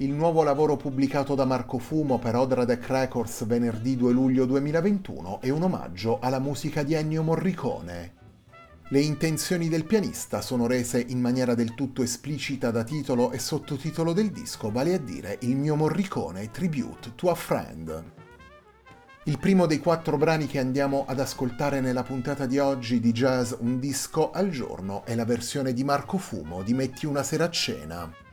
Il nuovo lavoro pubblicato da Marco Fumo per Odradec Records venerdì 2 luglio 2021 è un omaggio alla musica di Ennio Morricone. Le intenzioni del pianista sono rese in maniera del tutto esplicita da titolo e sottotitolo del disco, vale a dire Il mio Morricone Tribute to a Friend. Il primo dei quattro brani che andiamo ad ascoltare nella puntata di oggi di Jazz Un disco al giorno è la versione di Marco Fumo di Metti una sera a cena.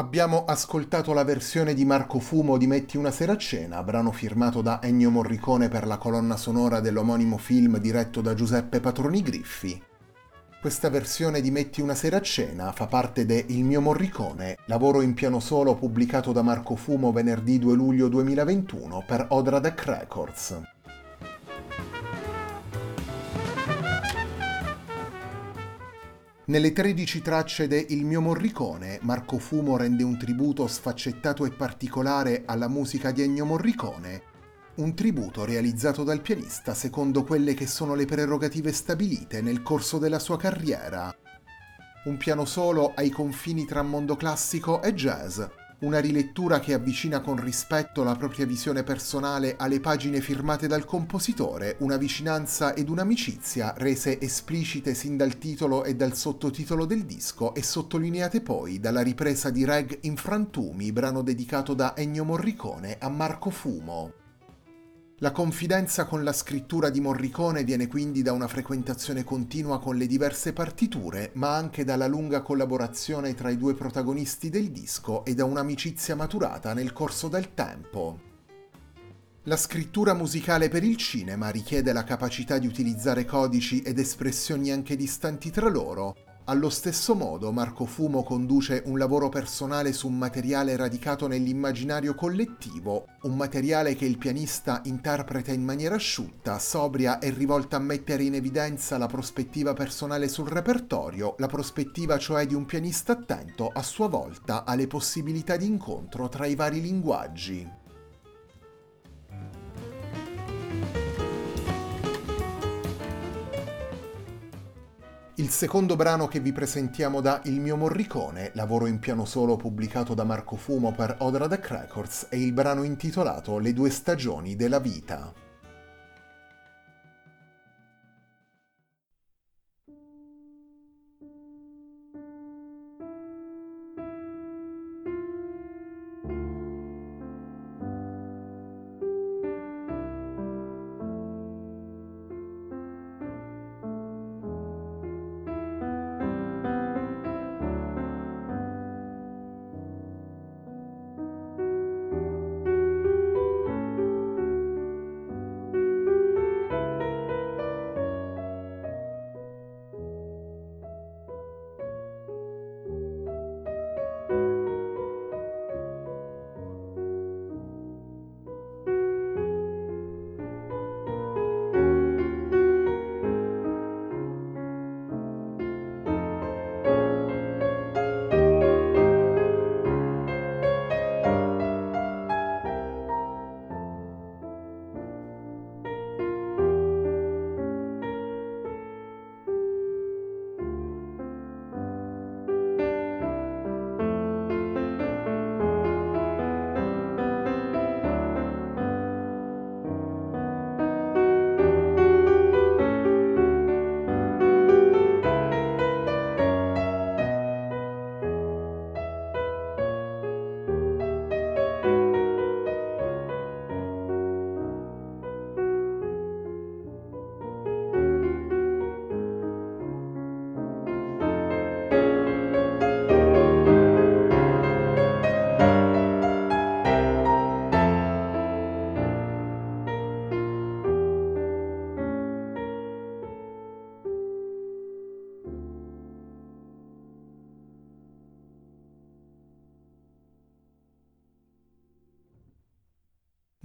Abbiamo ascoltato la versione di Marco Fumo di Metti una sera a cena, brano firmato da Ennio Morricone per la colonna sonora dell'omonimo film diretto da Giuseppe Patroni Griffi. Questa versione di Metti una sera a cena fa parte de Il mio Morricone, lavoro in piano solo pubblicato da Marco Fumo venerdì 2 luglio 2021 per Odradec Records. Nelle 13 tracce de Il mio Morricone, Marco Fumo rende un tributo sfaccettato e particolare alla musica di Ennio Morricone, un tributo realizzato dal pianista secondo quelle che sono le prerogative stabilite nel corso della sua carriera. Un piano solo ai confini tra mondo classico e jazz, una rilettura che avvicina con rispetto la propria visione personale alle pagine firmate dal compositore, una vicinanza ed un'amicizia rese esplicite sin dal titolo e dal sottotitolo del disco e sottolineate poi dalla ripresa di Reg in Frantumi, brano dedicato da Ennio Morricone a Marco Fumo. La confidenza con la scrittura di Morricone viene quindi da una frequentazione continua con le diverse partiture, ma anche dalla lunga collaborazione tra i due protagonisti del disco e da un'amicizia maturata nel corso del tempo. La scrittura musicale per il cinema richiede la capacità di utilizzare codici ed espressioni anche distanti tra loro, allo stesso modo Marco Fumo conduce un lavoro personale su un materiale radicato nell'immaginario collettivo, un materiale che il pianista interpreta in maniera asciutta, sobria e rivolta a mettere in evidenza la prospettiva personale sul repertorio, la prospettiva cioè di un pianista attento a sua volta alle possibilità di incontro tra i vari linguaggi. Il secondo brano che vi presentiamo da Il mio Morricone, lavoro in piano solo pubblicato da Marco Fumo per Odradec Records, è il brano intitolato Le due stagioni della vita.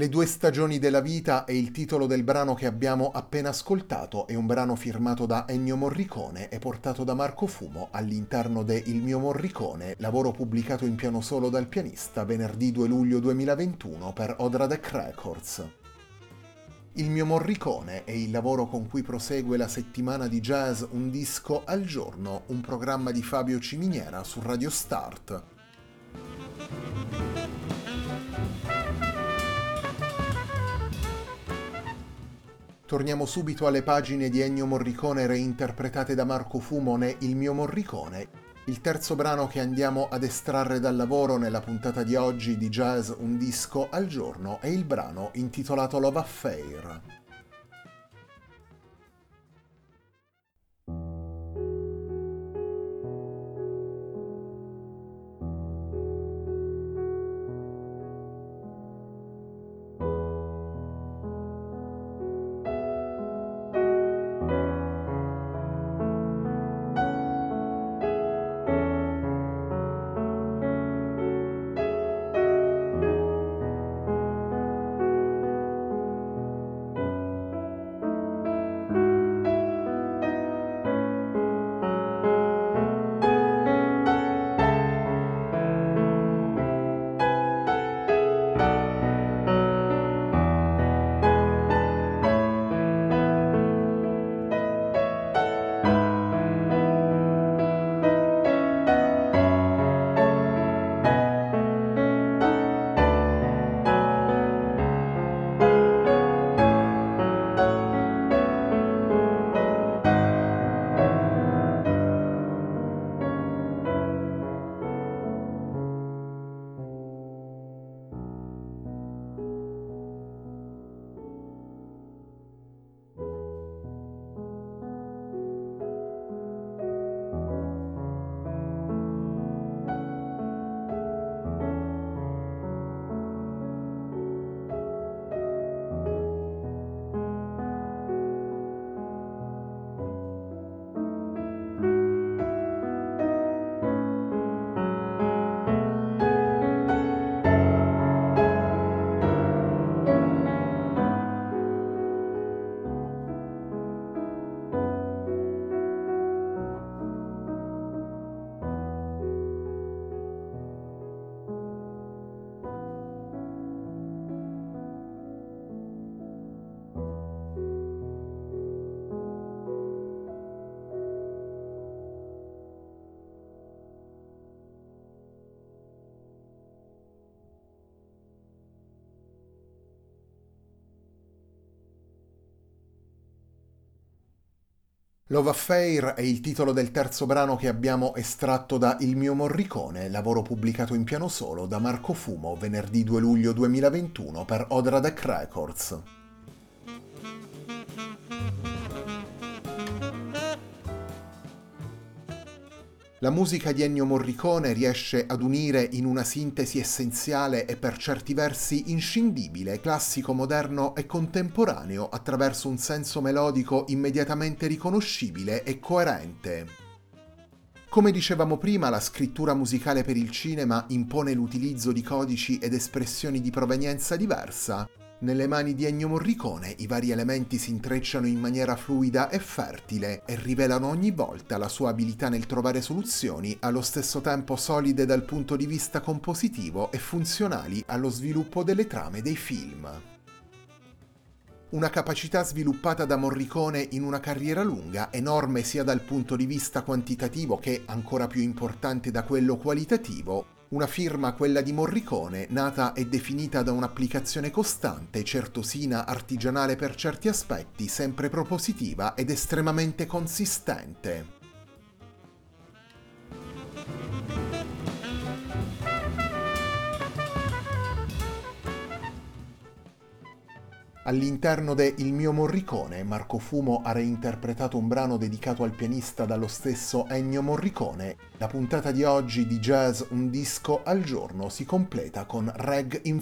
Le due stagioni della vita è il titolo del brano che abbiamo appena ascoltato, è un brano firmato da Ennio Morricone e portato da Marco Fumo all'interno de Il mio Morricone, lavoro pubblicato in piano solo dal pianista venerdì 2 luglio 2021 per Odradec Records. Il mio Morricone è il lavoro con cui prosegue la settimana di jazz Un disco al giorno, un programma di Fabio Ciminiera su Radio Start. Torniamo subito alle pagine di Ennio Morricone reinterpretate da Marco Fumone Il mio Morricone, il terzo brano che andiamo ad estrarre dal lavoro nella puntata di oggi di Jazz Un disco al giorno è il brano intitolato Love Affair. Love Affair è il titolo del terzo brano che abbiamo estratto da Il mio Morricone, lavoro pubblicato in piano solo da Marco Fumo venerdì 2 luglio 2021 per Odradek Records. La musica di Ennio Morricone riesce ad unire in una sintesi essenziale e per certi versi inscindibile classico, moderno e contemporaneo attraverso un senso melodico immediatamente riconoscibile e coerente. Come dicevamo prima, la scrittura musicale per il cinema impone l'utilizzo di codici ed espressioni di provenienza diversa, nelle mani di Ennio Morricone i vari elementi si intrecciano in maniera fluida e fertile e rivelano ogni volta la sua abilità nel trovare soluzioni allo stesso tempo solide dal punto di vista compositivo e funzionali allo sviluppo delle trame dei film. Una capacità sviluppata da Morricone in una carriera lunga, enorme sia dal punto di vista quantitativo che ancora più importante da quello qualitativo, una firma, quella di Morricone, nata e definita da un'applicazione costante, certosina, artigianale per certi aspetti, sempre propositiva ed estremamente consistente. All'interno de Il mio Morricone, Marco Fumo ha reinterpretato un brano dedicato al pianista dallo stesso Ennio Morricone. La puntata di oggi di Jazz Un disco al giorno si completa con Reg in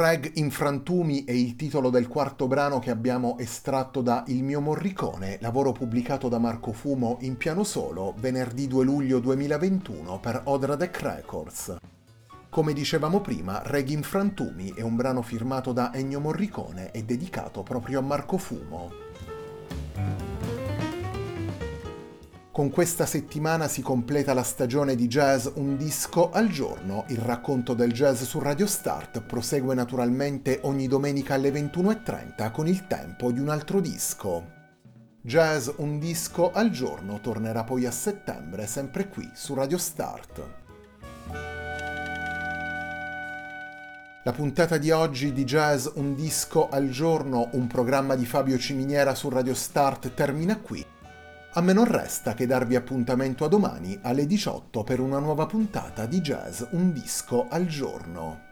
Reg in frantumi è il titolo del quarto brano che abbiamo estratto da Il mio Morricone, lavoro pubblicato da Marco Fumo in piano solo venerdì 2 luglio 2021 per Odradec Records. Come dicevamo prima, Reg in frantumi è un brano firmato da Ennio Morricone e dedicato proprio a Marco Fumo. Con questa settimana si completa la stagione di jazz Un disco al giorno. Il racconto del jazz su Radio Start prosegue naturalmente ogni domenica alle 21.30 con il tempo di un altro disco. Jazz Un disco al giorno tornerà poi a settembre sempre qui su Radio Start. La puntata di oggi di Jazz Un disco al giorno, un programma di Fabio Ciminiera su Radio Start termina qui. A me non resta che darvi appuntamento a domani alle 18 per una nuova puntata di Jazz Un disco al giorno.